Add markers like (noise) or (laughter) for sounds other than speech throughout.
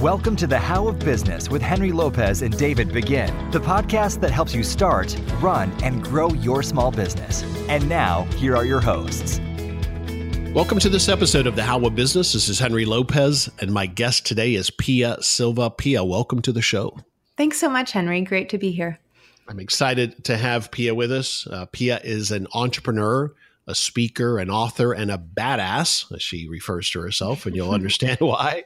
Welcome to the How of Business with Henry Lopez and David Begin, the podcast that helps you start, run, and grow your small business. And now, here are your hosts. Welcome to this episode of the How of Business. This is Henry Lopez, and my guest today is Pia Silva. Pia, welcome to the show. Thanks so much, Henry. Great to be here. I'm excited to have Pia with us. Uh, Pia is an entrepreneur a speaker, an author, and a badass, as she refers to herself, and you'll (laughs) understand why.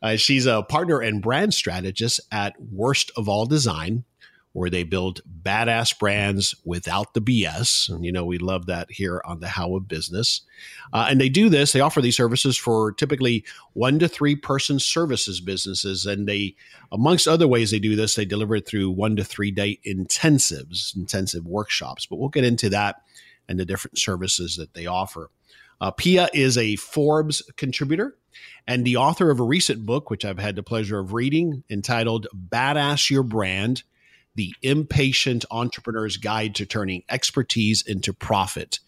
Uh, she's a partner and brand strategist at Worst of All Design, where they build badass brands without the BS. And you know, we love that here on the How of Business. Uh, and they do this, they offer these services for typically one to three person services businesses. And they, amongst other ways they do this, they deliver it through one to three day intensives, intensive workshops. But we'll get into that and the different services that they offer. Uh, Pia is a Forbes contributor and the author of a recent book, which I've had the pleasure of reading, entitled Badass Your Brand The Impatient Entrepreneur's Guide to Turning Expertise into Profit.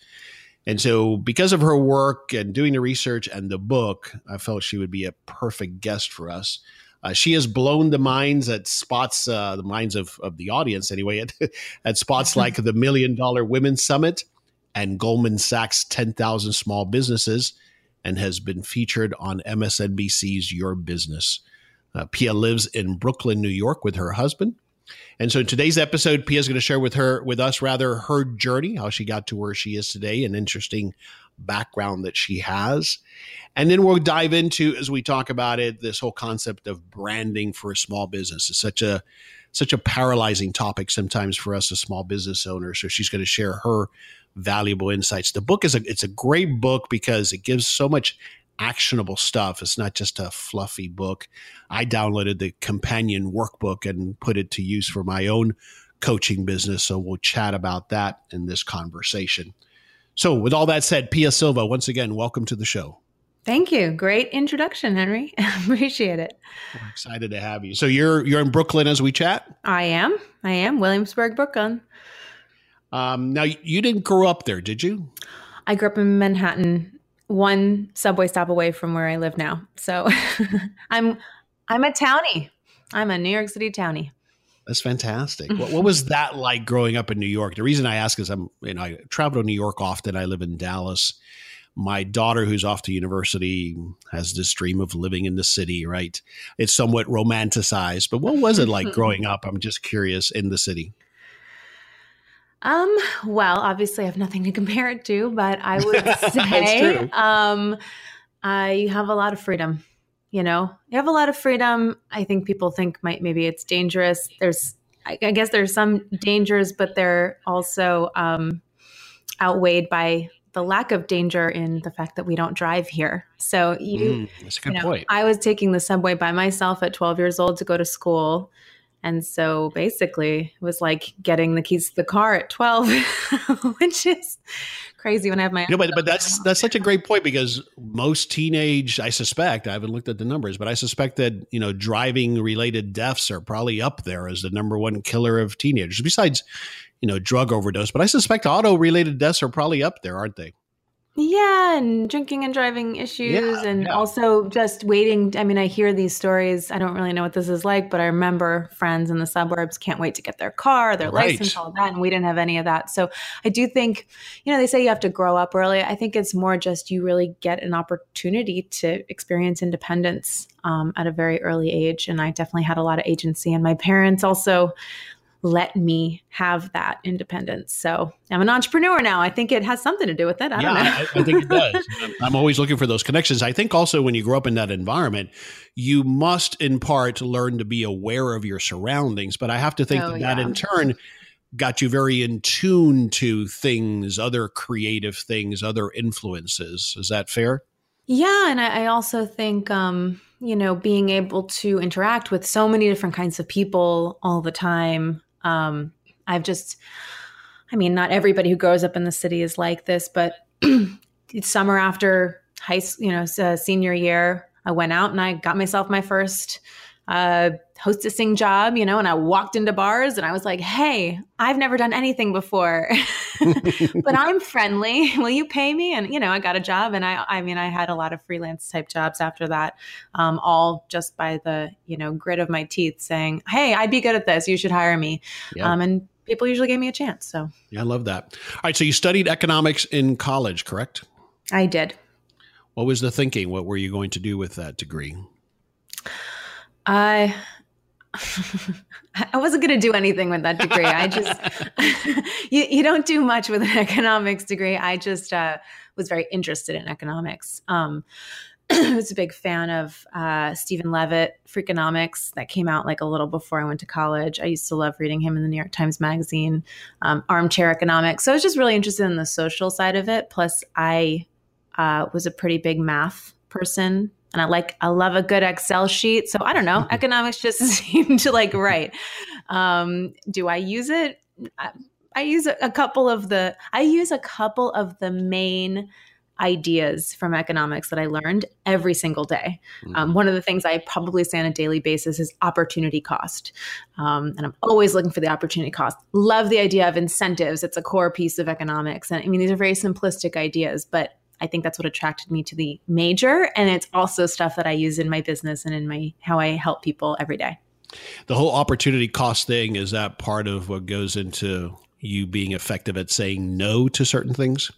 And so, because of her work and doing the research and the book, I felt she would be a perfect guest for us. Uh, she has blown the minds at spots, uh, the minds of, of the audience anyway, (laughs) at, at spots (laughs) like the Million Dollar Women's Summit and Goldman Sachs 10,000 Small Businesses and has been featured on MSNBC's Your Business. Uh, Pia lives in Brooklyn, New York with her husband. And so in today's episode, Pia is going to share with her, with us rather, her journey, how she got to where she is today, an interesting background that she has. And then we'll dive into, as we talk about it, this whole concept of branding for a small business. It's such a such a paralyzing topic sometimes for us as small business owners. So she's going to share her valuable insights. The book is a it's a great book because it gives so much actionable stuff. It's not just a fluffy book. I downloaded the companion workbook and put it to use for my own coaching business. So we'll chat about that in this conversation. So, with all that said, Pia Silva, once again, welcome to the show. Thank you. Great introduction, Henry. (laughs) Appreciate it. We're excited to have you. So you're you're in Brooklyn as we chat. I am. I am Williamsburg, Brooklyn. Um, now, you didn't grow up there, did you? I grew up in Manhattan, one subway stop away from where I live now. So (laughs) I'm I'm a townie. I'm a New York City townie. That's fantastic. what, what, was that like growing up in New York? The reason I ask is I'm, you know, I travel to New York often. I live in Dallas. My daughter, who's off to university, has this dream of living in the city, right? It's somewhat romanticized, but what was it like (laughs) growing up? I'm just curious in the city. Um, well, obviously I have nothing to (laughs) compare it to, but I would (laughs) say um I have a lot of freedom. You know, you have a lot of freedom. I think people think might maybe it's dangerous. There's I, I guess there's some dangers, but they're also um outweighed by the lack of danger in the fact that we don't drive here. So you, mm, that's a good you know, point. I was taking the subway by myself at 12 years old to go to school. And so basically, it was like getting the keys to the car at 12, (laughs) which is crazy when I have my. Know, but, but that's that's such a great point because most teenage, I suspect, I haven't looked at the numbers, but I suspect that you know driving related deaths are probably up there as the number one killer of teenagers, besides you know drug overdose. But I suspect auto related deaths are probably up there, aren't they? Yeah, and drinking and driving issues, yeah, and yeah. also just waiting. I mean, I hear these stories. I don't really know what this is like, but I remember friends in the suburbs can't wait to get their car, their right. license, all that, and we didn't have any of that. So I do think, you know, they say you have to grow up early. I think it's more just you really get an opportunity to experience independence um, at a very early age, and I definitely had a lot of agency. And my parents also let me have that independence. So I'm an entrepreneur now. I think it has something to do with it. I yeah, I, I, think it (laughs) does. I'm always looking for those connections. I think also when you grow up in that environment, you must in part learn to be aware of your surroundings. But I have to think oh, that, yeah. that in turn got you very in tune to things, other creative things, other influences. Is that fair? Yeah. And I, I also think, um, you know, being able to interact with so many different kinds of people all the time um, I've just, I mean, not everybody who grows up in the city is like this, but (clears throat) summer after high, you know, uh, senior year, I went out and I got myself my first a hostessing job, you know, and I walked into bars and I was like, hey, I've never done anything before, (laughs) but I'm friendly. Will you pay me? And, you know, I got a job and I, I mean, I had a lot of freelance type jobs after that, um, all just by the, you know, grit of my teeth saying, hey, I'd be good at this. You should hire me. Yeah. Um, and people usually gave me a chance. So, yeah, I love that. All right. So you studied economics in college, correct? I did. What was the thinking? What were you going to do with that degree? I (laughs) I wasn't going to do anything with that degree. I just (laughs) you you don't do much with an (laughs) economics degree. I just uh, was very interested in economics. Um, (clears throat) I was a big fan of uh, Stephen Levitt, Freakonomics, that came out like a little before I went to college. I used to love reading him in the New York Times Magazine, um, Armchair Economics. So I was just really interested in the social side of it. Plus, I uh, was a pretty big math person and I like I love a good Excel sheet. So I don't know, (laughs) economics just (laughs) seemed to like right. Um, do I use it? I, I use a, couple of the I use a couple of the main ideas from economics that I learned every single day. Um, mm-hmm. one of the things I probably say on a daily basis is opportunity cost. Um, and I'm always looking for the opportunity cost. Love the idea of incentives. It's a core piece of economics. And I mean, these are very simplistic ideas, but I think that's what attracted me to the major. And it's also stuff that I use in my business and in my how I help people every day. The whole opportunity cost thing is that part of what goes into you being effective at saying no to certain things?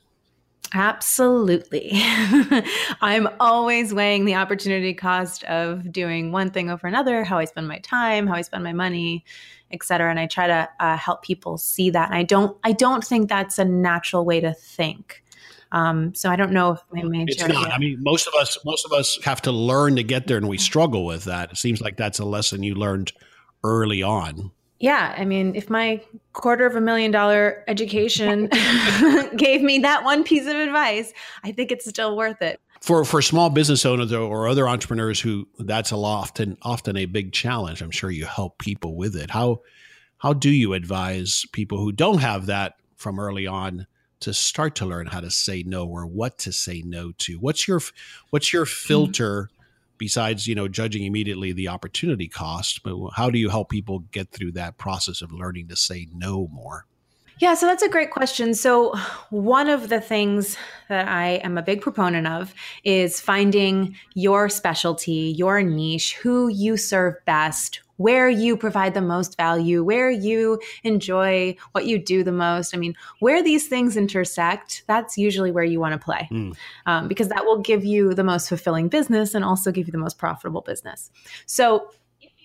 Absolutely. (laughs) I'm always weighing the opportunity cost of doing one thing over another, how I spend my time, how I spend my money, et cetera. And I try to uh, help people see that. And I don't, I don't think that's a natural way to think. Um, so I don't know if I may. It's not. Yet. I mean, most of us, most of us have to learn to get there, and we struggle with that. It seems like that's a lesson you learned early on. Yeah, I mean, if my quarter of a million dollar education (laughs) gave me that one piece of advice, I think it's still worth it. For for small business owners or other entrepreneurs who that's a often often a big challenge. I'm sure you help people with it. How how do you advise people who don't have that from early on to start to learn how to say no or what to say no to? What's your what's your mm-hmm. filter mm-hmm. besides you know judging immediately the opportunity cost? But how do you help people get through that process of learning to say no more? Yeah, so that's a great question. So, one of the things that I am a big proponent of is finding your specialty, your niche, who you serve best, where you provide the most value, where you enjoy what you do the most. I mean, where these things intersect, that's usually where you want to play mm. um, because that will give you the most fulfilling business and also give you the most profitable business. So,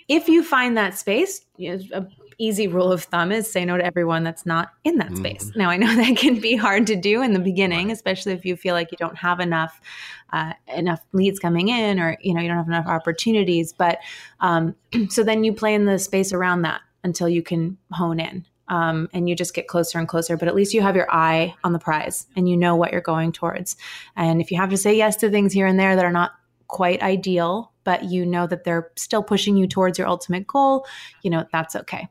if you find that space, you know, a easy rule of thumb is say no to everyone that's not in that mm space. Now, I know (laughs) that can be hard to do in the beginning, right. especially if you feel like you don't have enough uh, enough leads coming in, or you know you don't have enough opportunities. But um, (clears throat) so then you play in the space around that until you can hone in. Um, and you just get closer and closer. But at least you have your eye on the prize and you know what you're going towards. And if you have to say yes to things here and there that are not quite ideal, but you know that they're still pushing you towards your ultimate goal, you know, that's okay.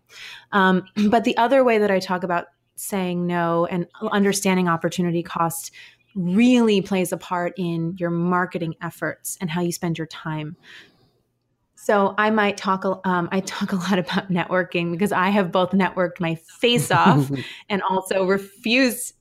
Um, (clears throat) but the other way that I talk about saying no and understanding opportunity cost really plays a part in your marketing efforts and how you spend your time. So I might talk. Um, I talk a lot about networking because I have both networked my face (laughs) off and also refuse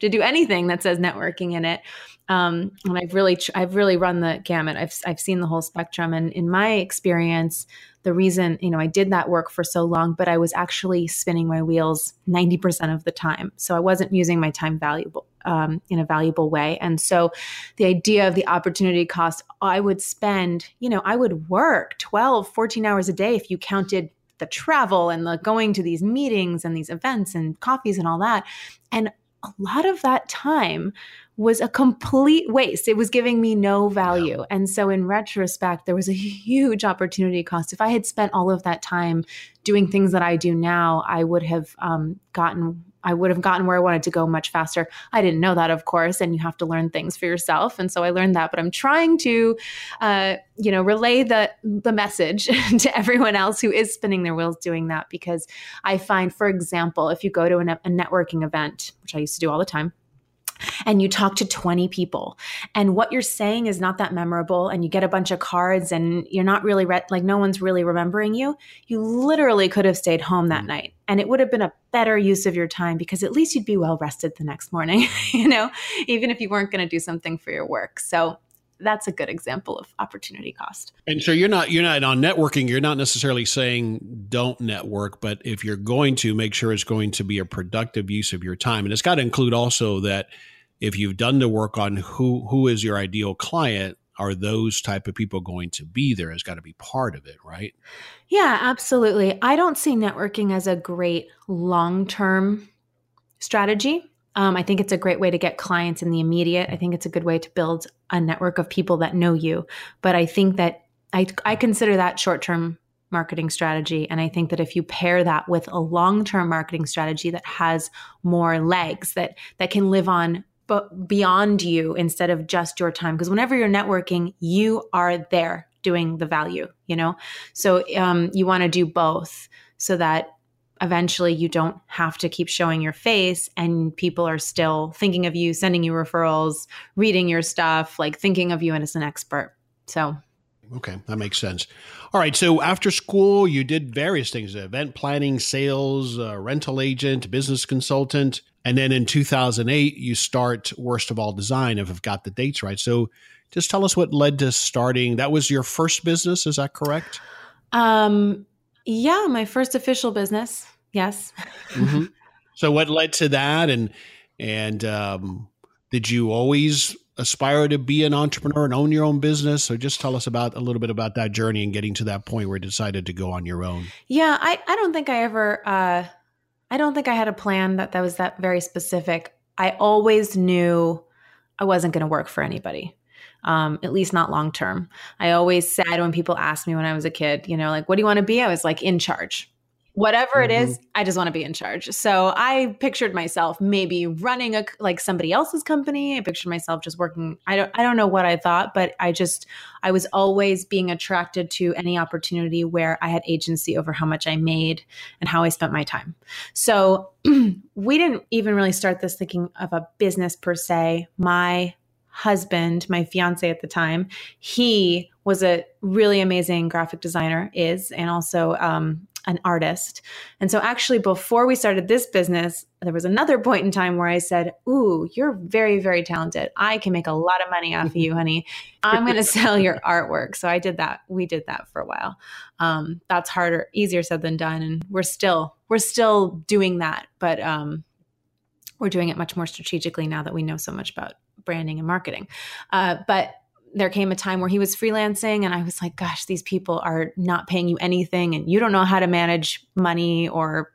to do anything that says networking in it. Um, and I've really, I've really run the gamut. I've, I've seen the whole spectrum. And in my experience, the reason, you know, I did that work for so long, but I was actually spinning my wheels 90% of the time. So I wasn't using my time valuable, um, in a valuable way. And so the idea of the opportunity cost, I would spend, you know, I would work 12, 14 hours a day if you counted the travel and the going to these meetings and these events and coffees and all that. And a lot of that time was a complete waste. It was giving me no value. Yeah. And so, in retrospect, there was a huge opportunity cost. If I had spent all of that time doing things that I do now, I would have um, gotten. I would have gotten where I wanted to go much faster. I didn't know that, of course, and you have to learn things for yourself. And so I learned that. But I'm trying to, uh, you know, relay the the message (laughs) to everyone else who is spinning their wheels doing that. Because I find, for example, if you go to a, a networking event, which I used to do all the time, and you talk to 20 people and what you're saying is not that memorable and you get a bunch of cards and you're not really re- like no one's really remembering you you literally could have stayed home that mm. night and it would have been a better use of your time because at least you'd be well rested the next morning (laughs) you know even if you weren't going to do something for your work so that's a good example of opportunity cost. And so you're not you're not on networking. You're not necessarily saying don't network, but if you're going to, make sure it's going to be a productive use of your time, and it's got to include also that if you've done the work on who who is your ideal client, are those type of people going to be there? Has got to be part of it, right? Yeah, absolutely. I don't see networking as a great long term strategy. Um, I think it's a great way to get clients in the immediate. I think it's a good way to build a network of people that know you. But I think that I, I consider that short term marketing strategy. And I think that if you pair that with a long term marketing strategy that has more legs, that that can live on but beyond you instead of just your time because whenever you're networking you are there doing the value you know so um, you want to do both so that eventually you don't have to keep showing your face and people are still thinking of you, sending you referrals, reading your stuff, like thinking of you as an expert. So Okay, that makes sense. All right, so after school, you did various things event planning, sales, uh, rental agent, business consultant. And then in 2008, you start Worst of All Design, if I've got the dates right. So just tell us what led to starting. That was your first business, is that correct? Um, yeah, my first official business. Yes. mm-hmm. (laughs) So what led to that, and and um, did you always aspire to be an entrepreneur and own your own business? So just tell us about a little bit about that journey and getting to that point where you decided to go on your own. Yeah, I I don't think I ever. Uh, I don't think I had a plan that that was that very specific. I always knew I wasn't going to work for anybody. Um, at least not long term. I always said when people asked me when I was a kid, you know, like, what do you want to be? I was like, in charge whatever mm-hmm. it is mm-hmm. i just want to be in charge so i pictured myself maybe running a like somebody else's company i pictured myself just working i don't i don't know what i thought but i just i was always being attracted to any opportunity where i had agency over how much i made and how i spent my time so (clears throat) we didn't even really start this thinking of a business per se my husband my fiance at the time he was a really amazing graphic designer is and also um, an artist. And so, actually, before we started this business, there was another point in time where I said, Ooh, you're very, very talented. I can make a lot of money off of you, honey. I'm going (laughs) to sell your artwork. So, I did that. We did that for a while. Um, that's harder, easier said than done. And we're still, we're still doing that. But, um, we're doing it much more strategically now that we know so much about branding and marketing. Uh, but there came a time where he was freelancing and I was like, gosh, these people are not paying you anything and you don't know how to manage money or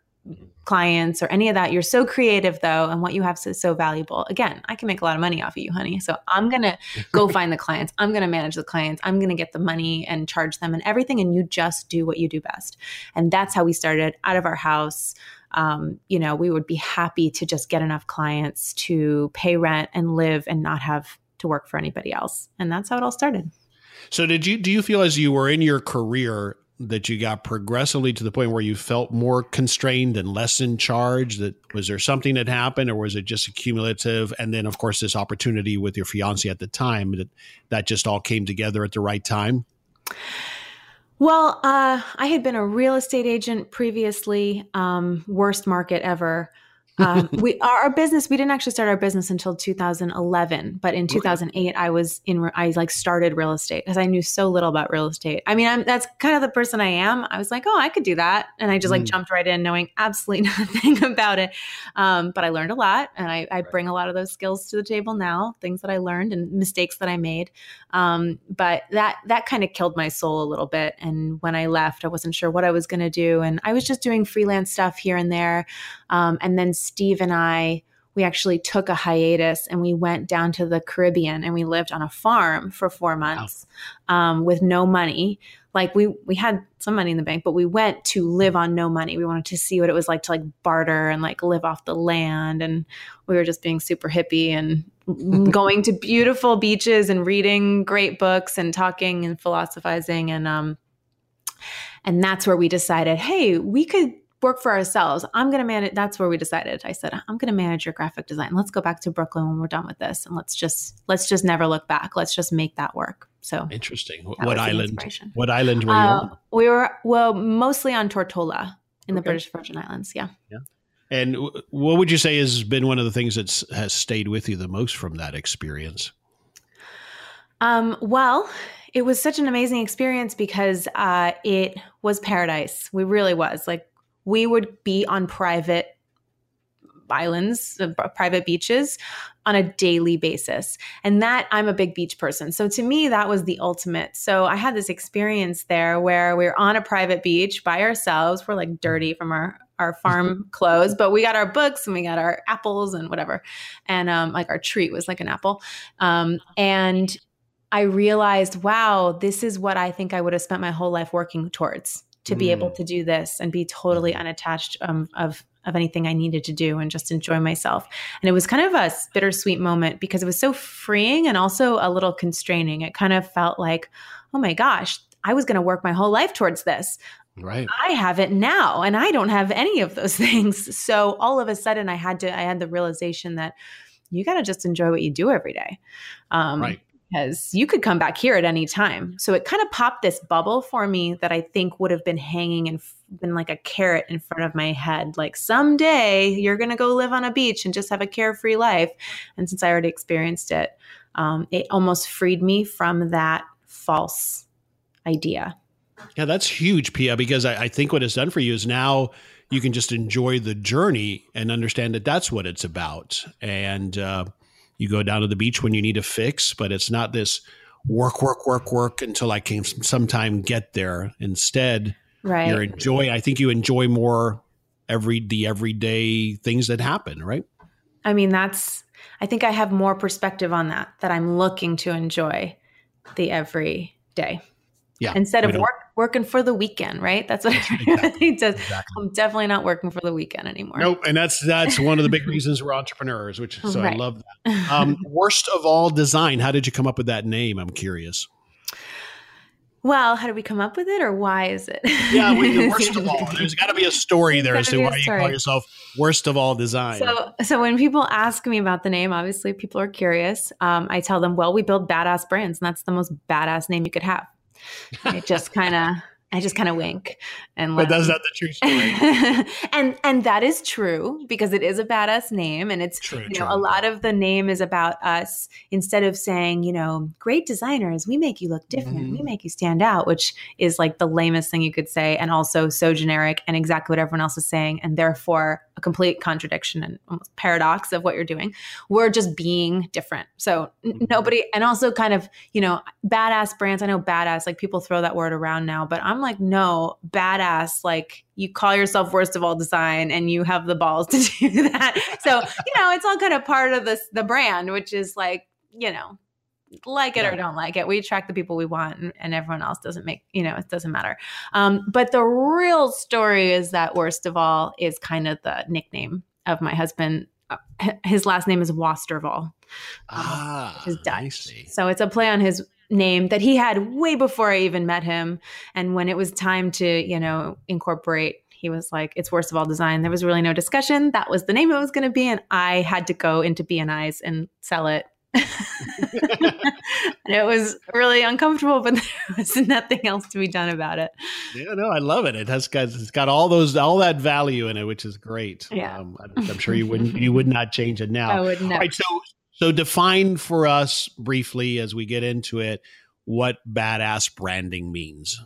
clients or any of that. You're so creative though, and what you have is so valuable. Again, I can make a lot of money off of you, honey. So I'm going (laughs) to go find the clients. I'm going to manage the clients. I'm going to get the money and charge them and everything. And you just do what you do best. And that's how we started out of our house. Um, you know, we would be happy to just get enough clients to pay rent and live and not have to work for anybody else. And that's how it all started. So did you do you feel as you were in your career that you got progressively to the point where you felt more constrained and less in charge? That was there something that happened or was it just accumulative? And then of course this opportunity with your fiance at the time that that just all came together at the right time? Well uh, i had been a real estate agent previously um, worst market ever um, (laughs) we our business we didn't actually start our business until 2011 but in 2008 i was in i like started real estate because i knew so little about real estate. I mean I'm, that's kind of the person i am. I was like oh i could do that. And i just like mm. jumped right in knowing absolutely (laughs) nothing about it. Um, but i learned a lot and I, I, bring a lot of those skills to the table now things that i learned and mistakes that i made. Um, but that that kind of killed my soul a little bit. And when i left i wasn't sure what i was going to do and i was just doing freelance stuff here and there. Um, and then Steve and I, we actually took a hiatus and we went down to the Caribbean and we lived on a farm for four months wow. um, with no money. Like we we had some money in the bank, but we went to live on no money. We wanted to see what it was like to like barter and like live off the land. And we were just being super hippie and (laughs) going to beautiful beaches and reading great books and talking and philosophizing and um and that's where we decided, hey, we could work for ourselves. I'm going to manage. That's where we decided. I said, I'm going to manage your graphic design. Let's go back to Brooklyn when we're done with this, and let's just let's just never look back. Let's just make that work. So interesting. What island? What island were you uh, on? We were well, mostly on Tortola in okay. the British Virgin Islands. Yeah. Yeah. And what would you say has been one of the things that has stayed with you the most from that experience? Um, well, it was such an amazing experience because uh, it was paradise. We really was. Like we would be on private islands, uh, private beaches on a daily basis. And that I'm a big beach person. So to me, that was the ultimate. So I had this experience there where we are on a private beach by ourselves. We're like dirty from our our farm (laughs) clothes, but we got our books and we got our apples and whatever. And um, like our treat was like an apple. Um, and I realized, wow, this is what I think I would have spent my whole life working towards to be able mm. to do this and be totally mm-hmm. unattached um, of of anything I needed to do and just enjoy myself. And it was kind of a bittersweet moment because it was so freeing and also a little constraining. It kind of felt like, oh my gosh, I was going to work my whole life towards this. Right. I have it now and I don't have any of those (laughs) things. So all of a sudden I had to I had the realization that you got to just enjoy what you do every day. Um, right because you could come back here at any time. So it kind of popped this bubble for me that I think would have been hanging and been like a carrot in front of my head. Like someday you're going to go live on a beach and just have a carefree life. And since I already experienced it, um, it almost freed me from that false idea. Yeah, that's huge, Pia, because I, I think what it's done for you is now you can just enjoy the journey and understand that that's what it's about. And, uh, you go down to the beach when you need a fix, but it's not this work, work, work, work until I can sometime get there. Instead, right. you're enjoy. I think you enjoy more every the everyday things that happen, right? I mean, that's. I think I have more perspective on that. That I'm looking to enjoy the everyday. Yeah. Instead of work, working for the weekend, right? That's what (laughs) exactly. does. Exactly. I'm definitely not working for the weekend anymore. Nope. And that's that's one of the big (laughs) reasons we're entrepreneurs, which so right. I love that. (laughs) Um, worst of all design. How did you come up with that name? I'm curious. Well, how did we come up with it, or why is it? yeah, the worst of all. There's got to be a story there as to why you call yourself worst of all design. So, so when people ask me about the name, obviously people are curious. Um, I tell them, well, we build badass brands, and that's the most badass name you could have. I just kind of I just kind of wink and But that's not the true story. (laughs) and and that is true because it is a badass name and it's true, you know true. a lot of the name is about us instead of saying, you know, great designers, we make you look different, mm-hmm. we make you stand out, which is like the lamest thing you could say and also so generic and exactly what everyone else is saying and therefore a complete contradiction and almost paradox of what you're doing. We're just being different. So mm-hmm. nobody and also kind of, you know, badass brands, I know badass like people throw that word around now, but I'm I'm like, no, badass. Like you call yourself worst of all design and you have the balls to (laughs) do that. So, you know, it's all kind of part of this the brand, which is like, you know, like it yeah. or don't like it. We attract the people we want and, and, everyone else doesn't make, you know, it doesn't matter. Um, but the real story is that worst of all is kind of the nickname of my husband. Uh, his last name is Wasterval. Um, ah, is Dutch. So it's a play on his name that he had way before I even met him. And when it was time to, you know, incorporate, he was like, it's worst of all design. There was really no discussion. That was the name it was going to be. And I had to go into BNI's and sell it. (laughs) and it was really uncomfortable, but (laughs) there was nothing else to be done about it. Yeah, no, I love it. It has got it's got all those all that value in it, which is great. Yeah, um, I'm, sure you wouldn't (laughs) you would not change it now. I would not. Right, so so define for us briefly as we get into it what badass branding means.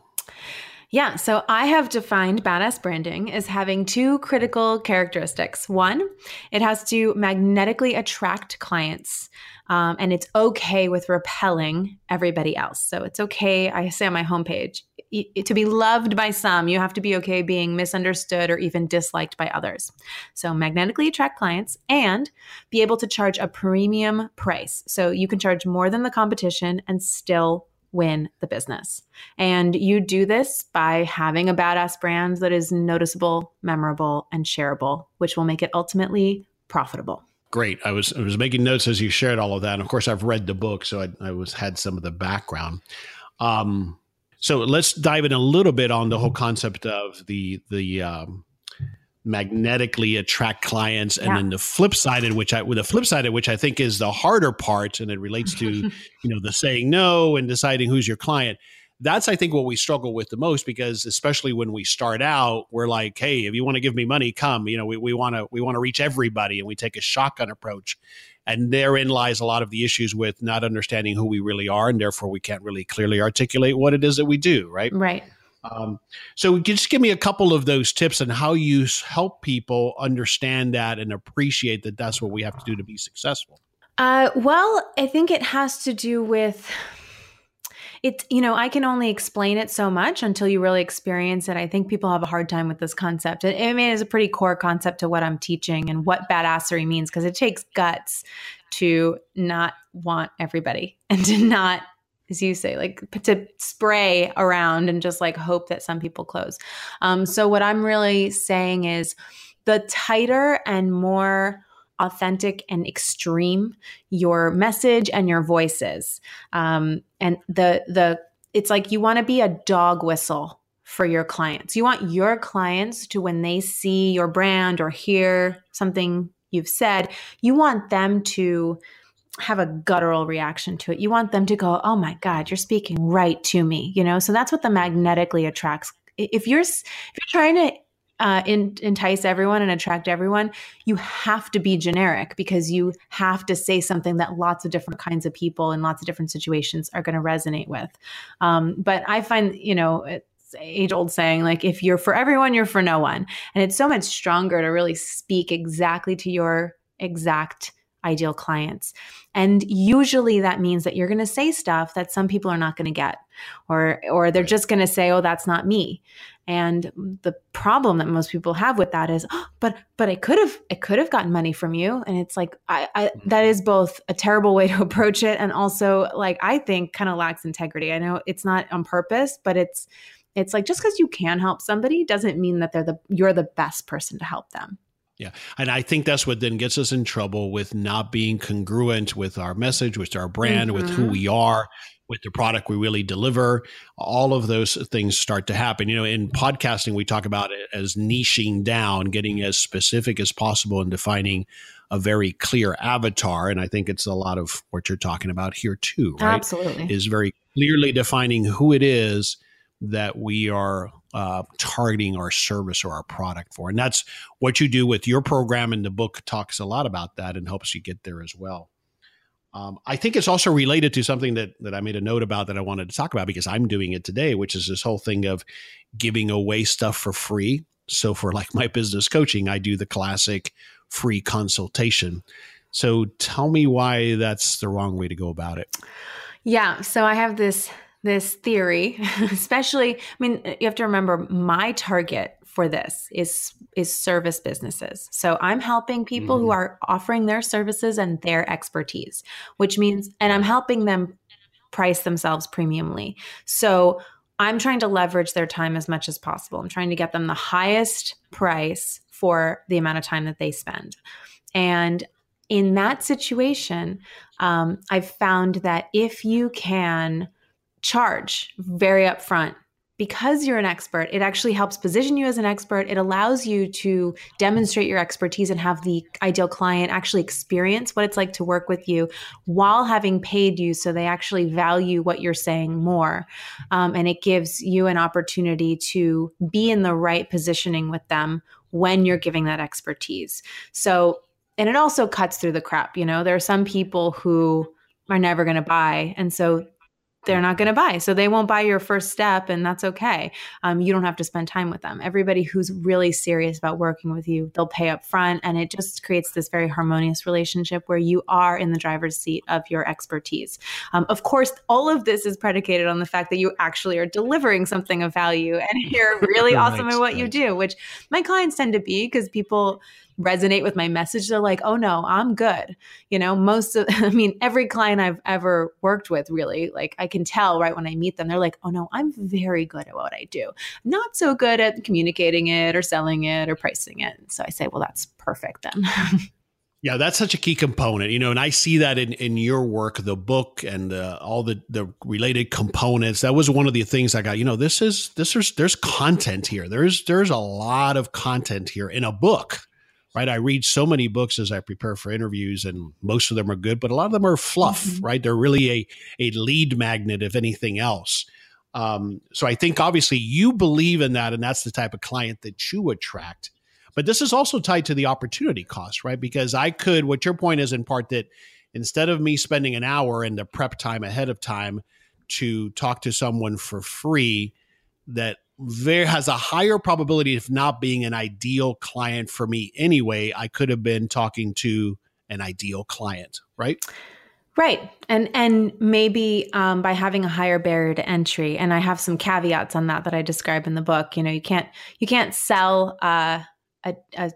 Yeah, so I have defined badass branding as having two critical characteristics. One, it has to magnetically attract clients. Um, and it's okay with repelling everybody else. So it's okay. I say on my homepage, to be loved by some, you have to be okay being misunderstood or even disliked by others. So magnetically attract clients and be able to charge a premium price. So you can charge more than the competition and still win the business. And you do this by having a badass brand that is noticeable, memorable, and shareable, which will make it ultimately profitable great. I was I was making notes as you shared all of that, and of course I've read the book, so I, I was had some of the background. Um, so let's dive in a little bit on the whole concept of the the um, magnetically attract clients. And yeah. then the flip side of which i with the flip side of which i think is the harder part and it relates to (laughs) you know the saying no and deciding who's your client. That's i think what we struggle with the most because especially when we start out we're like hey if you want to give me money come. You know we want to we want to reach everybody and we take a shotgun approach. And therein lies a lot of the issues with not understanding who we really are and therefore we can't really clearly articulate what it is that we do right? Right um, so just give me a couple of those tips and how you help people understand that and appreciate that that's what we have to do to be successful. Uh, well, I think it has to do with it. You know, I can only explain it so much until you really experience it. I think people have a hard time with this concept. I mean, it's a pretty core concept to what I'm teaching and what badassery means because it takes guts to not want everybody (laughs) and to not as you say, like to spray around and just like hope that some people close. Um, so, what I'm really saying is the tighter and more authentic and extreme your message and your voices, um, and the the it's like you want to be a dog whistle for your clients. You want your clients to when they see your brand or hear something you've said, you want them to have a guttural reaction to it. You want them to go, "Oh my god, you're speaking right to me." You know, so that's what the magnetically attracts. If you're if you're trying to uh, in, entice everyone and attract everyone, you have to be generic because you have to say something that lots of different kinds of people in lots of different situations are going to resonate with. Um, but I find, you know, it's age old saying like if you're for everyone, you're for no one, and it's so much stronger to really speak exactly to your exact ideal clients. And usually that means that you're going to say stuff that some people are not going to get or or they're just going to say, "Oh, that's not me." And the problem that most people have with that is, oh, "But but I could have I could have gotten money from you." And it's like I, I mm-hmm. that is both a terrible (laughs) way to approach it and also like I think kind of lacks integrity. I know it's not on purpose, but it's it's like just because you can help somebody doesn't mean that they're the you're the best person to help them. Yeah. And I think that's what then gets us in trouble with not being congruent with our message, with our brand, mm-hmm. with who mm-hmm. we are, with the product we really deliver. All of those things start to happen. You know, in podcasting, we talk about it as niching down, getting as specific as possible and defining a very clear avatar. And I think it's a lot of what you're talking about here, too, right? Absolutely. Is very clearly defining who it is that we are uh, targeting our service or our product for. And that's what you do with your program. And the book talks a lot about that and helps you get there as well. Um, I think it's also related to something that that I made a note about that I wanted to talk about because I'm doing it today, which is this whole thing of giving away stuff for free. So for like my business coaching, I do the classic free consultation. So tell me why that's the wrong way to go about it. Yeah, so I have this this theory, (laughs) especially, I mean, you have to remember my target for this is is service businesses. So I'm helping people mm-hmm. who are offering their services and their expertise, which means and I'm helping them price themselves premiumly. So I'm trying to leverage their time as much as possible. I'm trying to get them the highest price for the amount of time that they spend. And in that situation, um, I've found that if you can charge very upfront because you're an expert, it actually helps position you as an expert. It allows you to demonstrate your expertise and have the ideal client actually experience what it's like to work with you while having paid you so they actually value what you're saying more. Um, and it gives you an opportunity to be in the right positioning with them when you're giving that expertise. So, and it also cuts through the crap. You know, there are some people who are never going to buy. And so they're not going to buy. So they won't buy your first step, and that's okay. Um, you don't have to spend time with them. Everybody who's really serious about working with you, they'll pay up front, and it just creates this very harmonious relationship where you are in the driver's seat of your expertise. Um, of course, all of this is predicated on the fact that you actually are delivering something of value and (laughs) you're really awesome at what you do, which my clients tend to be because people resonate with my message, they're like, oh no, I'm good. You know, most of, (laughs) I mean, every client I've ever worked with, really, like I can tell right when I meet them, they're like, oh no, I'm very good at what I do. Not so good at communicating it or selling it or pricing it. So I say, well, that's perfect then. (laughs) Yeah, that's such a key component, you know, and I see that in, in your work, the book and uh, all the, the related components. That was one of the things I got, you know, this is, this is, there's content here. There's, there's a lot of content here in a book, right? I read so many books as I prepare for interviews and most of them are good, but a lot of them are fluff, mm-hmm. right? They're really a, a lead magnet, if anything else. Um, so I think obviously you believe in that and that's the type of client that you attract. But this is also tied to the opportunity cost, right? Because I could, what your point is in part that instead of me spending an hour in the prep time ahead of time to talk to someone for free, that there has a higher probability of not being an ideal client for me anyway. I could have been talking to an ideal client, right? Right. And and maybe um, by having a higher barrier to entry, and I have some caveats on that that I describe in the book. You know, you can't you can't sell uh, a, a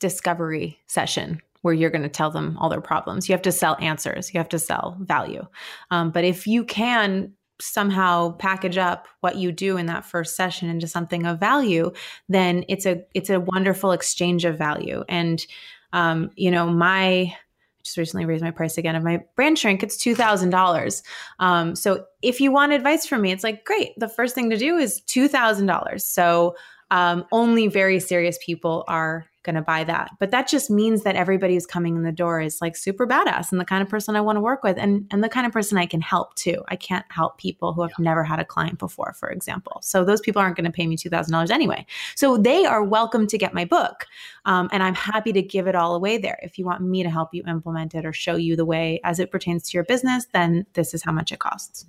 discovery session where you're going to tell them all their problems. You have to sell answers. You have to sell value. Um, but if you can somehow package up what you do in that first session into something of value, then it's a it's a wonderful exchange of value. And um, you know, my just recently raised my price again of my brand shrink. It's two thousand dollars. um. So if you want advice from me, it's like great. The first thing to do is two thousand dollars. So um, only very serious people are going to buy that. But that just means that everybody who's coming in the door is like super badass and the kind of person I want to work with and, and the kind of person I can help too. I can't help people who have yeah. never had a client before, for example. So those people aren't going to pay me $2,000 anyway. So they are welcome to get my book. Um, and I'm happy to give it all away there. If you want me to help you implement it or show you the way as it pertains to your business, then this is how much it costs.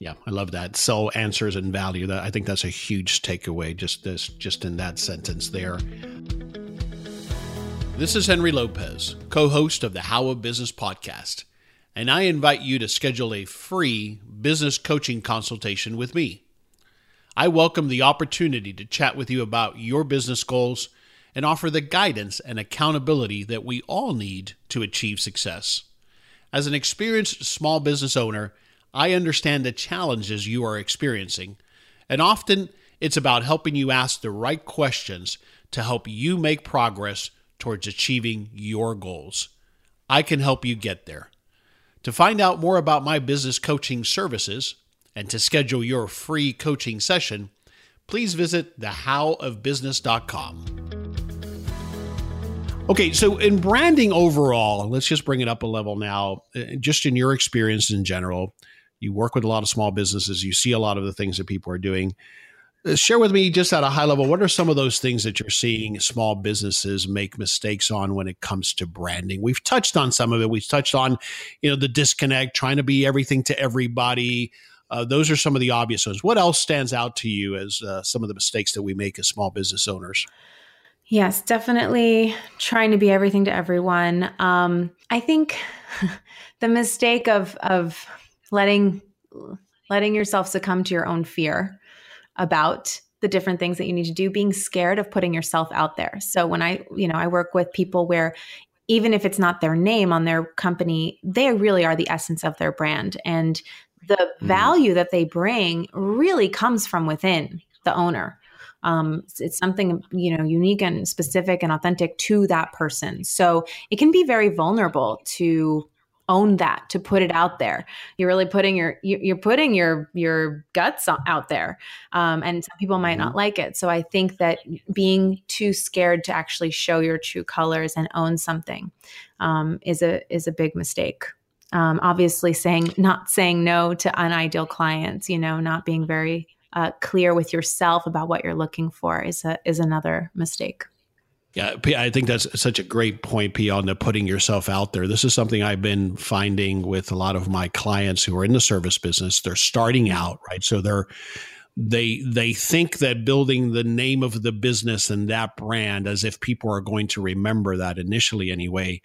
Yeah, I love that. Sell answers and value. That I think that's a huge takeaway. Just this, just in that sentence there. This is Henry Lopez, co-host of the How of Business podcast, and I invite you to schedule a free business coaching consultation with me. I welcome the opportunity to chat with you about your business goals and offer the guidance and accountability that we all need to achieve success. As an experienced small business owner I understand the challenges you are experiencing, and often it's about helping you ask the right questions to help you make progress towards achieving your goals. I can help you get there. To find out more about my business coaching services and to schedule your free coaching session, please visit thehowofbusiness.com. Okay, so in branding overall, let's just bring it up a level now, uh, just in your experience in general you work with a lot of small businesses, you see a lot of the things that people are doing. Share with me just at a high level what are some of those things that you're seeing small businesses make mistakes on when it comes to branding? We've touched on some of it. We've touched on you know the disconnect trying to be everything to everybody. Uh, those are some of the obvious ones. What else stands out to you as uh, some of the mistakes that we make as small business owners? Yes definitely trying to be everything to everyone. Um, i think (laughs) the mistake of of letting letting yourself succumb to your own fear about the different things that you need to do being scared of putting yourself out there. So when i you know i work with people where even if it's not their name on their company they really are the essence of their brand. And the mm-hmm. value that they bring really comes from within the owner. Um, it's something you know unique and specific and authentic to that person. So it can be very vulnerable to own that to put it out there. You're really putting your you're putting your your guts out there um, and some people might not mm-hmm. like it. So i think that being too scared to actually show your true colors and own something um, is a is a big mistake. Um, obviously saying not saying no to unideal clients you know not being very uh, clear with yourself about what you're looking for is a is another mistake yeah, I think that's such a great point, P, on the putting yourself out there. This is something I've been finding with a lot of my clients who are in the service business. They're starting out, right? So they're they they think that building the name of the business and that brand as if people are going to remember that initially anyway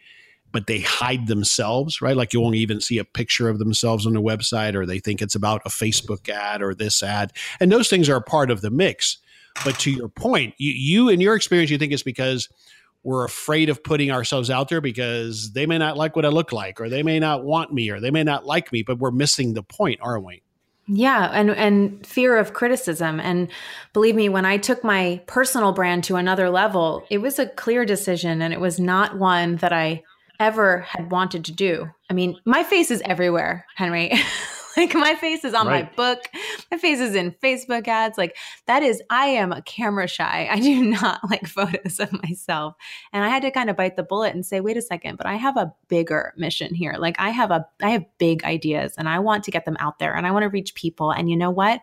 but they hide themselves right like you won't even see a picture of themselves on the website or they think it's about a facebook ad or this ad and those things are part of the mix but to your point, you, you in your experience, you think it's because we're afraid of putting ourselves out there because they may not like what I look like, or they may not want me, or they may not like me, but we're missing the point, aren't we? Yeah, and and fear of criticism. And believe me, when I took my personal brand to another level, it was a clear decision and it was not one that I ever had wanted to do. I mean, my face is everywhere, Henry. (laughs) like my face is on right. my book. My face is in facebook ads. Like that is i am a camera shy. I do (laughs) not like photos of myself. And i had to kind of bite the bullet and say wait a second but i have a bigger mission here. Like i have a i have big ideas and i want to get them out there and i want to reach people. And you know what?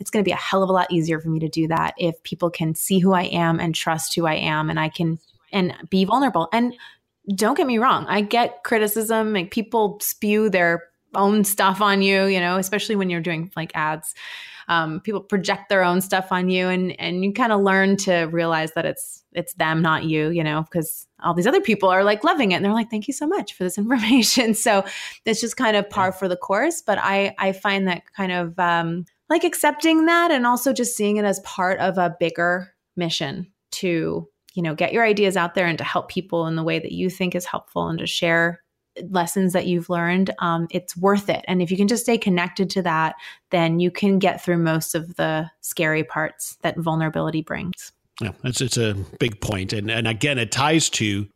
It's going to be a hell of a lot easier for me to do that if people can see who i am and trust who i am and i can and be vulnerable. And don't get me wrong i get criticism like people spew their own stuff on you, you know, especially when you're doing like ads. Um, people project their own stuff on you and and you kind of learn to realize that it's it's them not you you know because all these other people are like loving it and they're like thank you so much for this (laughs) information so it's just kind of par for the course but i i find that kind of um like accepting that and also just seeing it as part of a bigger mission to you know get your ideas out there and to help people in the way that you think is helpful and to share lessons that you've learned, um, it's worth it. And if you can just stay connected to that, then you can get through most of the scary parts that vulnerability brings. Yeah, it's it's a big point, and and again, it ties to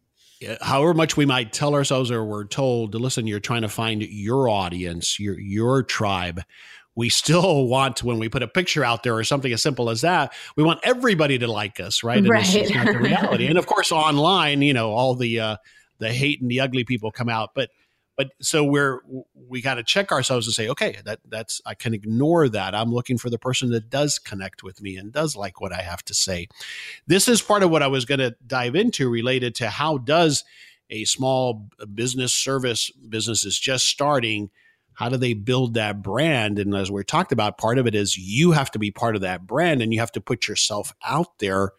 uh, however much we might tell ourselves or we're told to listen. You're trying to find your audience, your your tribe. We still (laughs) want when we put a picture out there or something as simple as that, we want everybody to like us, right? And right. This is not the reality. (laughs) and of course, online, you know, all the uh, the hate and the ugly people come out. But but so we're we got to check ourselves and say, okay, that that's I can ignore that. I'm looking for the person that does connect with me and does like what I have to say. This is part of what I was going to dive into related to how does a small business service business is just starting how do they build that brand and as we talked about part of it is you have to be part of that brand and you have to put yourself out there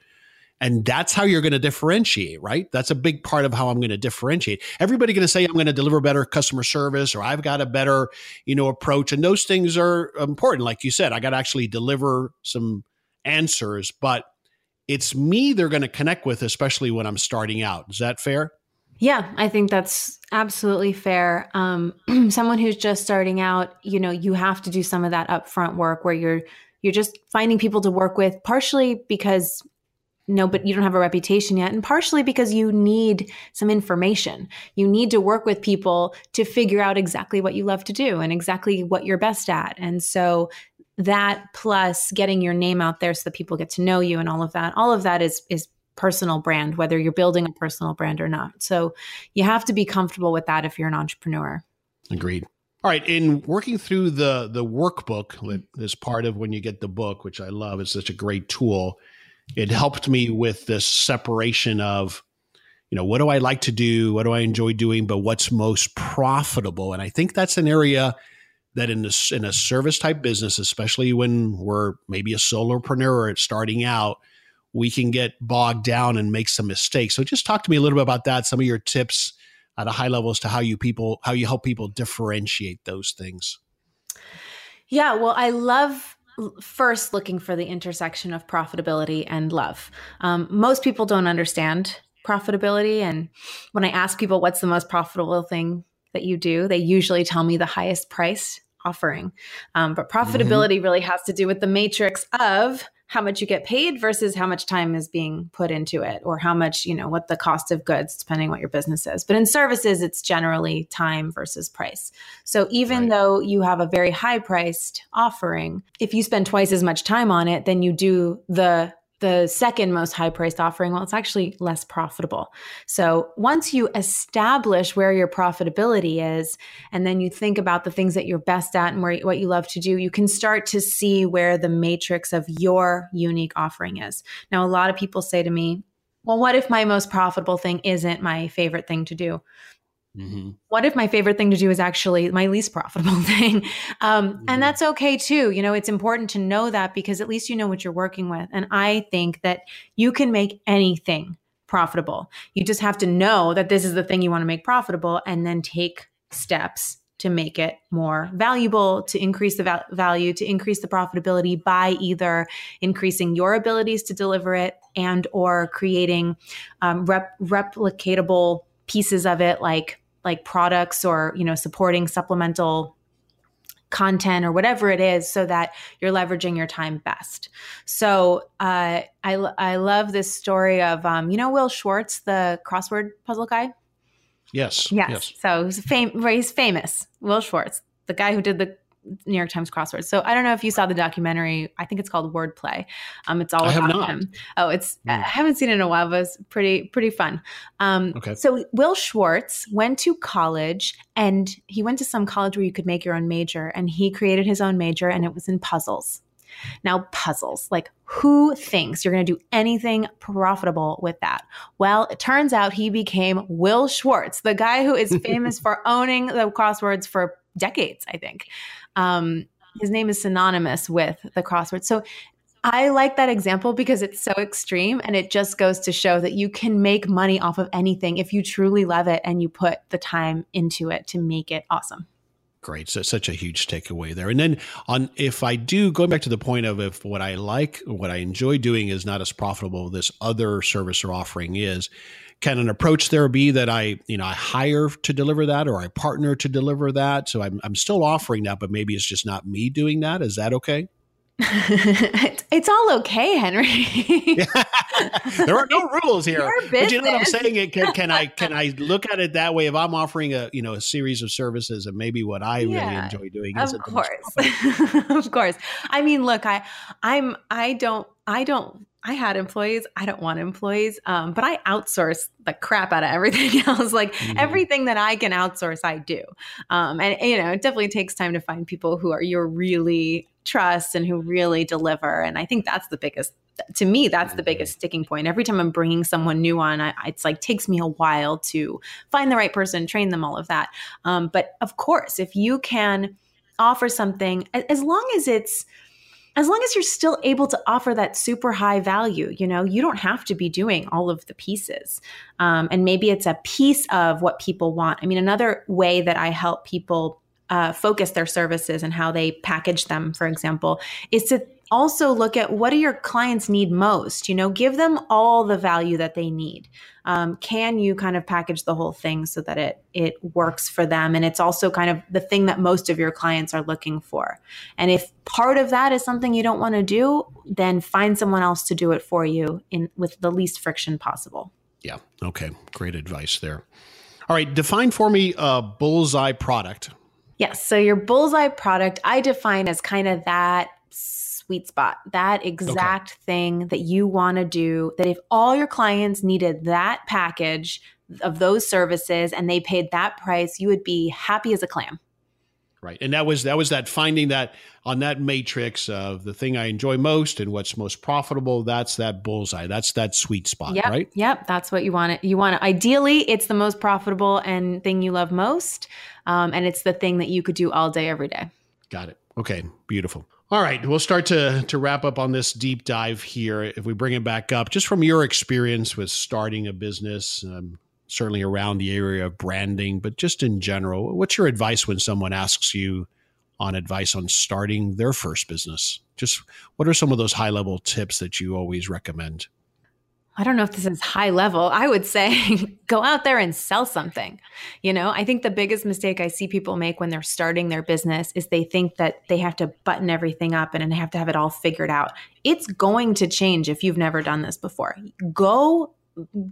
and that's how you're going to differentiate, right? That's a big part of how I'm going to differentiate. Everybody going to say I'm going to deliver better customer service or I've got a better, you know, approach. And those things are important. Like you said, I got to actually deliver some answers, but it's me they're going to connect with, especially when I'm starting out. Is that fair? Yeah, I think that's absolutely fair. Um, (clears throat) someone who's just starting out, you know, you have to do some of that upfront work where you're you're just finding people to work with, partially because no, but you don't have a reputation yet. And partially because you need some information. You need to work with people to figure out exactly what you love to do and exactly what you're best at. And so that plus getting your name out there so that people get to know you and all of that, all of that is, is personal brand, whether you're building a personal brand or not. So you have to be comfortable with that if you're an entrepreneur. Agreed. All right, in working through the the workbook mm-hmm. that is part of when you get the book, which I love, it's such a great tool it helped me with this separation of you know what do i like to do? What do i enjoy doing? But what's most profitable? And i think that's an area that in this in a service type business especially when we're maybe a solopreneur or starting out we can get bogged down and make some mistakes. So just talk to me a little bit about that some of your tips at a high level as to how you people how you help people differentiate those things. Yeah well i love first looking for the intersection of profitability and love. Um, most people don't understand profitability. And when I ask people what's the most profitable thing that you do, they usually tell me the highest price offering. Um, but mm-hmm. profitability mm-hmm. really has to do with the matrix of how much you get paid versus how much time is being put into it or how much you know what the cost of goods depending what your business is but in services it's generally time versus price so even right. though you have a very high priced offering if you spend twice as much time on it then you do the the second most high priced offering, well, it's actually less profitable. So once you establish where your profitability is, and then you think about the things that you're best at and where, what you love to do, you can start to see where the matrix of your unique offering is. Now, a lot of people say to me, well, what if my most profitable thing isn't my favorite thing to do? Mm-hmm. What if my favorite thing to do is actually my least profitable (laughs) thing? Um, mm-hmm. And that's okay too. You know, it's important to know that because at least you know what you're working with. And I think that you can make anything profitable. You just have to know that this is the thing you want to make profitable and then take steps to make it more valuable, to increase the val- value, to increase the profitability by either increasing your abilities to deliver it and or creating um, rep- replicatable pieces of it like like products or you know supporting supplemental content or whatever it is so that you're leveraging your time best so uh, I, I love this story of um, you know will Shortz the crossword puzzle guy Yes. Yes. yes. So he's, fam- he's famous. Will Shortz, the guy who did the New York Times crosswords. So I don't know if you saw the documentary. I think it's called Wordplay. Um, it's all I about him. Oh, it's mm. I haven't seen it in a while, but it's pretty pretty fun. Um, okay. So Will Shortz went to college, and he went to some college where you could make your own major, and he created his own major, and it was in puzzles. Now, puzzles, like who thinks you're going to do anything profitable with that? Well, it turns out he became Will Shortz, the guy who is (laughs) famous for owning the crosswords for decades, I think. Um, his name is synonymous with the crossword. So I like that example because it's so extreme and it just goes to show that you can make money off of anything if you truly love it and you put the time into it to make it awesome. Great. So such a huge takeaway there. And then on if I do going back to the point of if what I like, what I enjoy doing is not as profitable this other service or offering is, can an approach there be that I, you know, I hire to deliver that or I partner to deliver that? So I'm, I'm still offering that, but maybe it's just not me doing that. Is that okay? (laughs) it's all okay, Henry. (laughs) (laughs) there are no rules here. But you know what I'm saying? Can, can, I can I look at it that way? If I'm offering a you know a series of services, and maybe what I yeah, really enjoy doing, is of course, of course. I mean, look, I I'm I don't I don't I had employees. I don't want employees, um, but I outsource the crap out of everything (laughs) else. like mm-hmm. everything that I can outsource, I do. Um, and you know, it definitely takes time to find people who are you really trust and who really deliver. And I think that's the biggest. To me, that's the biggest mm-hmm. sticking point. Every time I'm bringing someone new on, I, it's like takes me a while to find the right person, train them, all of that. Um, but of course, if you can offer something, as long as it's as long as you're still able to offer that super high value, you know, you don't have to be doing all of the pieces. Um, and maybe it's a piece of what people want. I mean, another way that I help people uh, focus their services and how they package them, for example, is to also look at what do your clients need most you know give them all the value that they need. Um, can you kind of package the whole thing so that it it works for them? And it's also kind of the thing that most of your clients are looking for. And if part of that is something you don't want to do then find someone else to do it for you in with the least friction possible. Yeah okay great advice there. All right define for me a bullseye product. Yes. So your bullseye product, I define as kind of that sweet spot, that exact okay. thing that you want to do. That if all your clients needed that package of those services and they paid that price, you would be happy as a clam. Right. And that was that was that finding that on that matrix of the thing I enjoy most and what's most profitable, that's that bullseye. That's that sweet spot, yep, right? Yep. That's what you want it. You want it ideally it's the most profitable and thing you love most. Um, and it's the thing that you could do all day, every day. Got it. Okay. Beautiful. All right, we'll start to to wrap up on this deep dive here. If we bring it back up, just from your experience with starting a business, um, certainly around the area of branding, but just in general, what's your advice when someone asks you on advice on starting their first business? Just what are some of those high level tips that you always recommend? I don't know if this is high level. I would say (laughs) go out there and sell something. You know, I think the biggest mistake I see people make when they're starting their business is they think that they have to button everything up and have to have it all figured out. It's going to change if you've never done this before. Go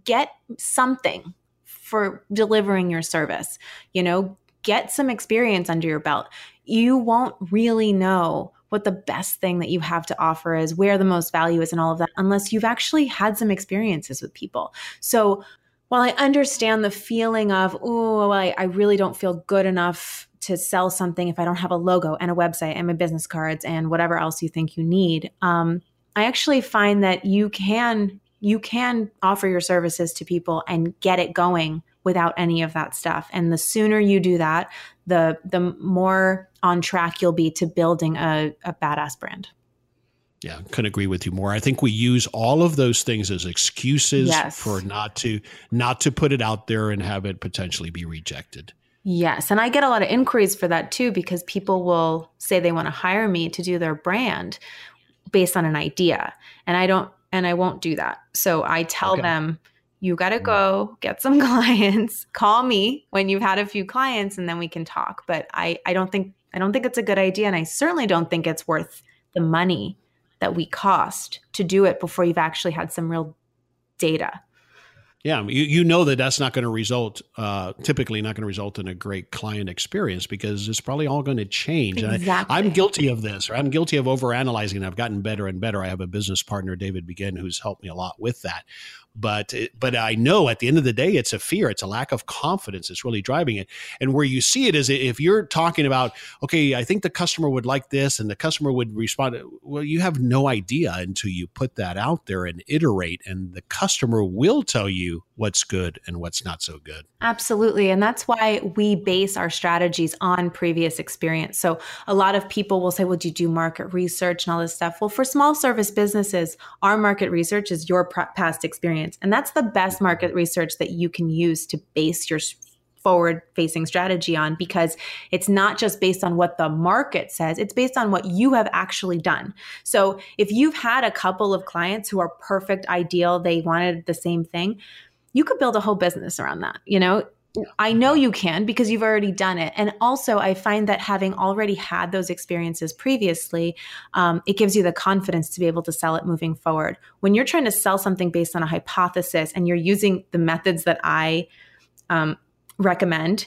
get something for delivering your service. You know, get some experience under your belt. You won't really know what the best thing that you have to offer is, where the most value is, and all of that, unless you've actually had some experiences with people. So while I understand the feeling of, oh, I, I really don't feel good enough to sell something if I don't have a logo and a website and my business cards and whatever else you think you need, um, I actually find that you can you can offer your services to people and get it going without any of that stuff. And the sooner you do that, the the more on track you'll be to building a, a badass brand. Yeah, I couldn't agree with you more. I think we use all of those things as excuses yes. for not to not to put it out there and have it potentially be rejected. Yes, and I get a lot of inquiries for that too because people will say they want to hire me to do their brand based on an idea, and I don't and I won't do that. So I tell okay. them you got to go get some (laughs) clients call me when you've had a few clients and then we can talk but i i don't think i don't think it's a good idea and i certainly don't think it's worth the money that we cost to do it before you've actually had some real data Yeah, you, you know that that's not going to result, uh, typically not going to result in a great client experience because it's probably all going to change. Exactly. I, am guilty of this, or I'm guilty of overanalyzing. I've gotten better and better. I have a business partner, David Begin, who's helped me a lot with that but but I know at the end of the day, it's a fear. It's a lack of confidence. It's really driving it. And where you see it is if you're talking about, okay, I think the customer would like this, and the customer would respond. Well, you have no idea until you put that out there and iterate, and the customer will tell you what's good and what's not so good. Absolutely, and that's why we base our strategies on previous experience. So a lot of people will say, "Well, do you do market research and all this stuff?" Well, for small service businesses, our market research is your past experience experience. And that's the best market research that you can use to base your forward facing strategy on because it's not just based on what the market says, it's based on what you have actually done. So if you've had a couple of clients who are perfect, ideal, they wanted the same thing, you could build a whole business around that. You know, I know you can because you've already done it. And also, I find that having already had those experiences previously, um, it gives you the confidence to be able to sell it moving forward. When you're trying to sell something based on a hypothesis and you're using the methods that I um, recommend,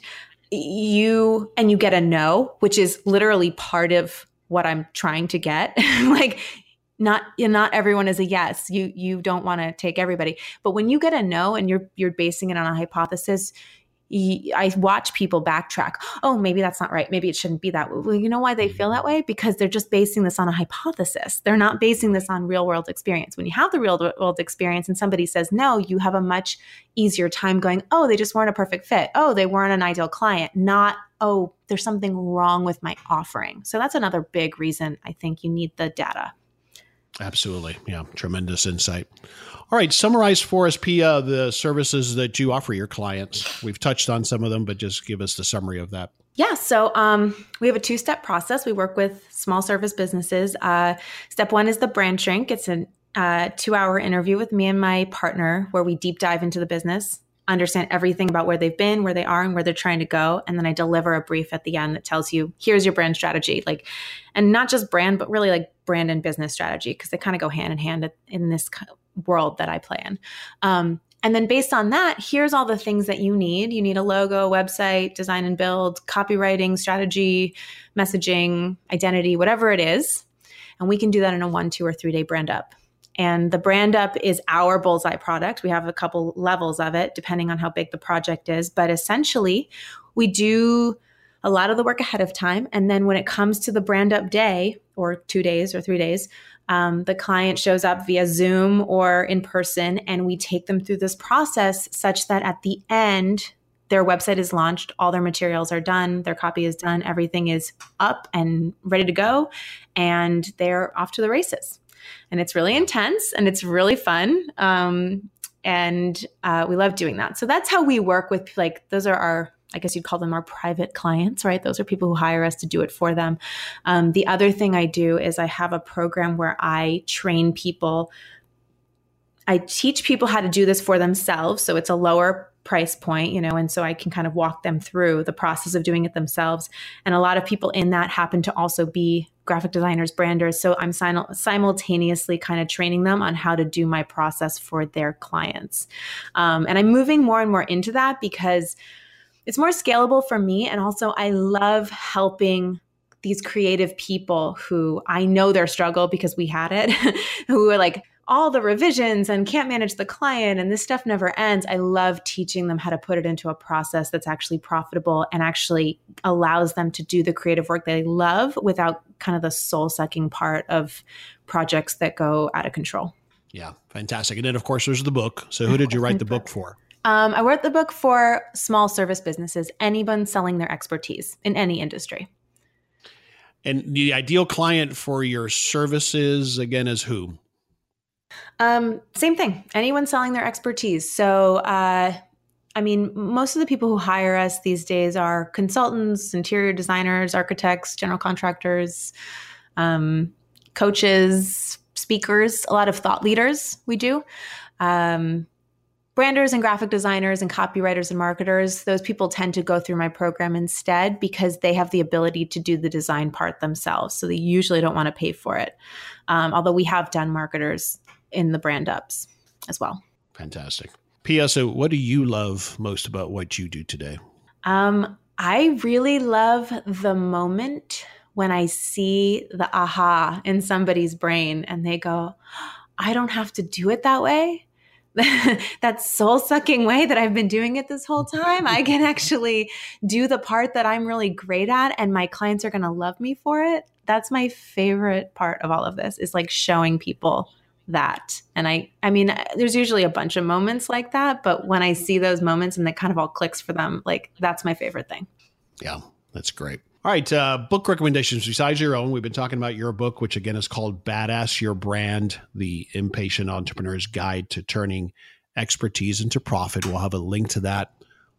you and you get a no, which is literally part of what I'm trying to get. (laughs) like, not not everyone is a yes you you don't want to take everybody but when you get a no and you're you're basing it on a hypothesis I watch people backtrack. Oh, maybe that's not right. Maybe it shouldn't be that. Well, you know why they feel mm-hmm. that way? Because they're just basing this on a hypothesis. They're not basing this on real world experience. When you have the real world experience and somebody says no, you have a much easier time going, oh, they just weren't a perfect fit. Oh, they weren't an ideal client. Not, oh, there's something wrong with my offering. So that's another big reason I think you need the data. Absolutely. Yeah. Tremendous insight. All right. Summarize for us, Pia, the services that you offer your clients. We've touched on some of them, but just give us the summary of that. Yeah, so um, we have a two step process. We work with small service businesses. Uh, step one is the brand shrink. It's a uh, two hour interview with me and my partner where we deep dive into the business, understand everything about where they've been, where they are, and where they're trying to go. And then I deliver a brief at the end that tells you, here's your brand strategy. Like, and not just brand, but really like brand and business strategy, because they kind of go hand in hand in this world that I play in. Um, and then based on that, here's all the things that you need. You need a logo, website, design and build, copywriting, strategy, messaging, identity, whatever it is. And we can do that in a one, two, or three day brand up. And the brand up is our bullseye product. We have a couple levels of it depending on how big the project is. But essentially, we do a lot of the work ahead of time. And then when it comes to the brand up day, or two days or three days, um, the client shows up via Zoom or in person, and we take them through this process such that at the end, their website is launched, all their materials are done, their copy is done, everything is up and ready to go, and they're off to the races. And it's really intense and it's really fun. Um, and uh, we love doing that. So that's how we work with like those are our I guess you'd call them our private clients, right? Those are people who hire us to do it for them. Um, the other thing I do is I have a program where I train people. I teach people how to do this for themselves. So it's a lower price point, you know, and so I can kind of walk them through the process of doing it themselves. And a lot of people in that happen to also be graphic designers, branders. So I'm simultaneously kind of training them on how to do my process for their clients. Um, and I'm moving more and more into that because it's more scalable for me. And also, I love helping these creative people who I know their struggle because we had it, (laughs) who are like, all the revisions and can't manage the client and this stuff never ends. I love teaching them how to put it into a process that's actually profitable and actually allows them to do the creative work they love without kind of the soul sucking part of projects that go out of control. Yeah, fantastic. And then, of course, there's the book. So, who did you write the book for? Um, I wrote the book for small service businesses, anyone selling their expertise in any industry. And the ideal client for your services, again, is who? Um, same thing. Anyone selling their expertise. So, uh, I mean, most of the people who hire us these days are consultants, interior designers, architects, general contractors, um, coaches, speakers, a lot of thought leaders. We do. Um, branders and graphic designers and copywriters and marketers, those people tend to go through my program instead because they have the ability to do the design part themselves. So they usually don't want to pay for it. Um, although we have done marketers in the brand ups as well. Fantastic. Pia, so what do you love most about what you do today? Um, I really love the moment when I see the aha in somebody's brain and they go, I don't have to do it that way. (laughs) that soul sucking way that I've been doing it this whole time. I can actually do the part that I'm really great at, and my clients are going to love me for it. That's my favorite part of all of this is like showing people that. And I, I mean, there's usually a bunch of moments like that, but when I see those moments and it kind of all clicks for them, like that's my favorite thing. Yeah, that's great. All right, uh, book recommendations besides your own. We've been talking about your book, which again is called Badass Your Brand The Impatient Entrepreneur's Guide to Turning Expertise into Profit. We'll have a link to that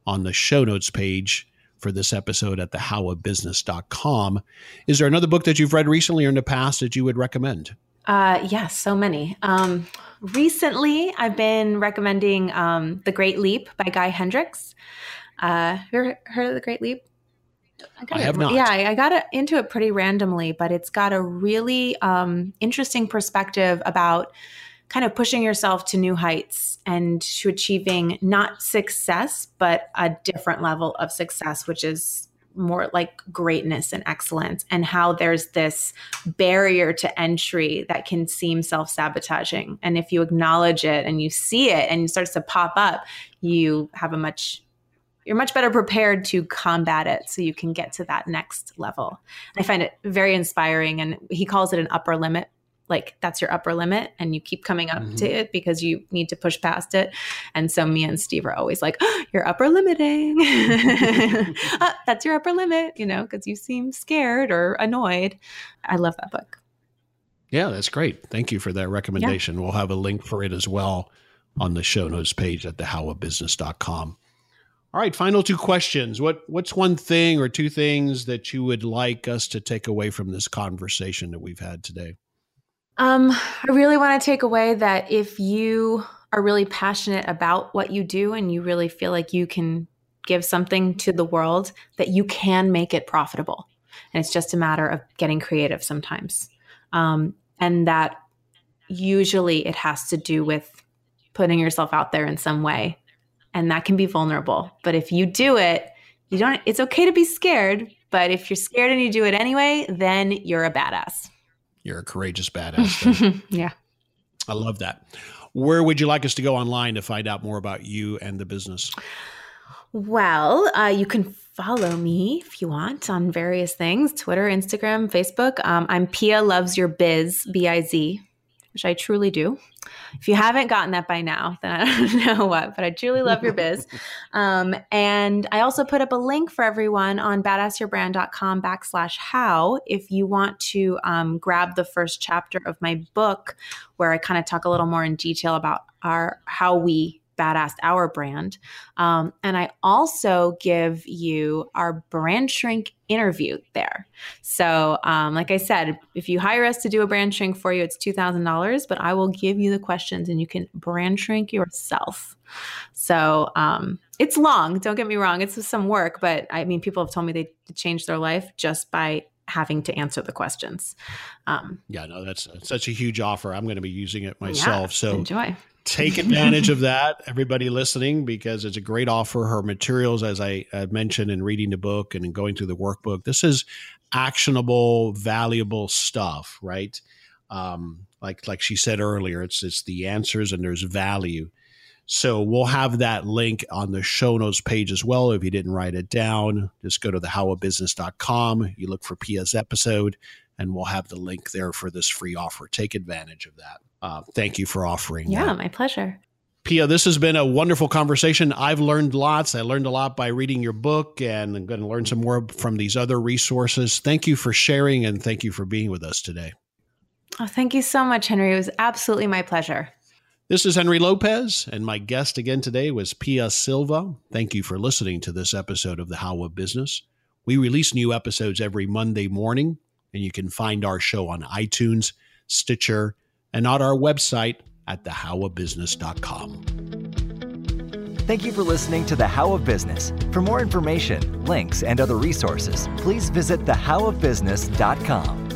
on the show notes page for this episode at thehowofbusiness.com. Is there another book that you've read recently or in the past that you would recommend? Uh, yes, yeah, so many. Um, recently, I've been recommending um, The Great Leap by Gay Hendricks. Uh, have you heard of The Great Leap? I, I have not. Yeah, I got into it pretty randomly, but it's got a really um, interesting perspective about kind of pushing yourself to new heights and to achieving not success, but a different level of success, which is more like greatness and excellence, and how there's this barrier to entry that can seem self sabotaging. And if you acknowledge it and you see it and it starts to pop up, you have a much you're much better prepared to combat it so you can get to that next level. I find it very inspiring and he calls it an upper limit like that's your upper limit and you keep coming up mm-hmm. to it because you need to push past it. And so me and steve are always like oh, you're upper limiting. Uh, (laughs) (laughs) that's your upper limit you know because you seem scared or annoyed. I love that book. Yeah that's great. Thank you for that recommendation. Yeah. we'll have a link for it as well on the show notes page at thehowofbusiness.com all right final two questions. What what's one thing or two things that you would like us to take away from this conversation that we've had today um, I really want to take away that if you are really passionate about what you do and you really feel like you can give something to the world, that you can make it profitable. And it's just a matter of getting creative sometimes. Um, and that usually it has to do with putting yourself out there in some way. And that can be vulnerable. But if you do it, you don't, it's okay to be scared. But if you're scared and you do it anyway, then you're a badass. You're a courageous badass. (laughs) yeah. I love that. Where would you like us to go online to find out more about you and the business? Well, uh, you can follow me if you want on various things Twitter, Instagram, Facebook. Um, I'm Pia Loves Your Biz, B I Z which I truly do. If you haven't gotten that by now, then I (laughs) don't know what, but I truly love your biz. (laughs) Um, and I also put up a link for everyone on badassyourbrand.com backslash how if you want to um, grab the first chapter of my book where I kind of talk a little more in detail about our how we badass our brand. Um, and I also give you our brand shrink interview there. So, um, like I said, if you hire us to do a brand shrink for you, it's $2,000, but I will give you the questions and you can brand shrink yourself. So, um, it's long, don't get me wrong, it's some work, but I mean, people have told me they changed their life just by having to answer the questions. Um, yeah, no, that's, such a huge offer. I'm going to be using it myself. Yeah, so enjoy take (laughs) advantage of that, everybody listening, because it's a great offer. Her materials, as I, I mentioned in reading the book and going through the workbook, this is actionable, valuable stuff, right? Um, like like she said earlier, it's it's the answers and there's value. So we'll have that link on the show notes page as well. If you didn't write it down, just go to thehowofbusiness.com. You look for Pia's episode, and we'll have the link there for this free offer. Take advantage of that. Uh, thank you for offering. Yeah, that. my pleasure. Pia, this has been a wonderful conversation. I've learned lots. I learned a lot by reading your book, and I'm going to learn some more from these other resources. Thank you for sharing, and thank you for being with us today. Oh, thank you so much, Henry. It was absolutely my pleasure. This is Henry Lopez, and my guest again today was Pia Silva. Thank you for listening to this episode of The How of Business. We release new episodes every Monday morning, and you can find our show on iTunes, Stitcher, and on our website at thehowofbusiness.com. Thank you for listening to The How of Business. For more information, links, and other resources, please visit thehowofbusiness.com.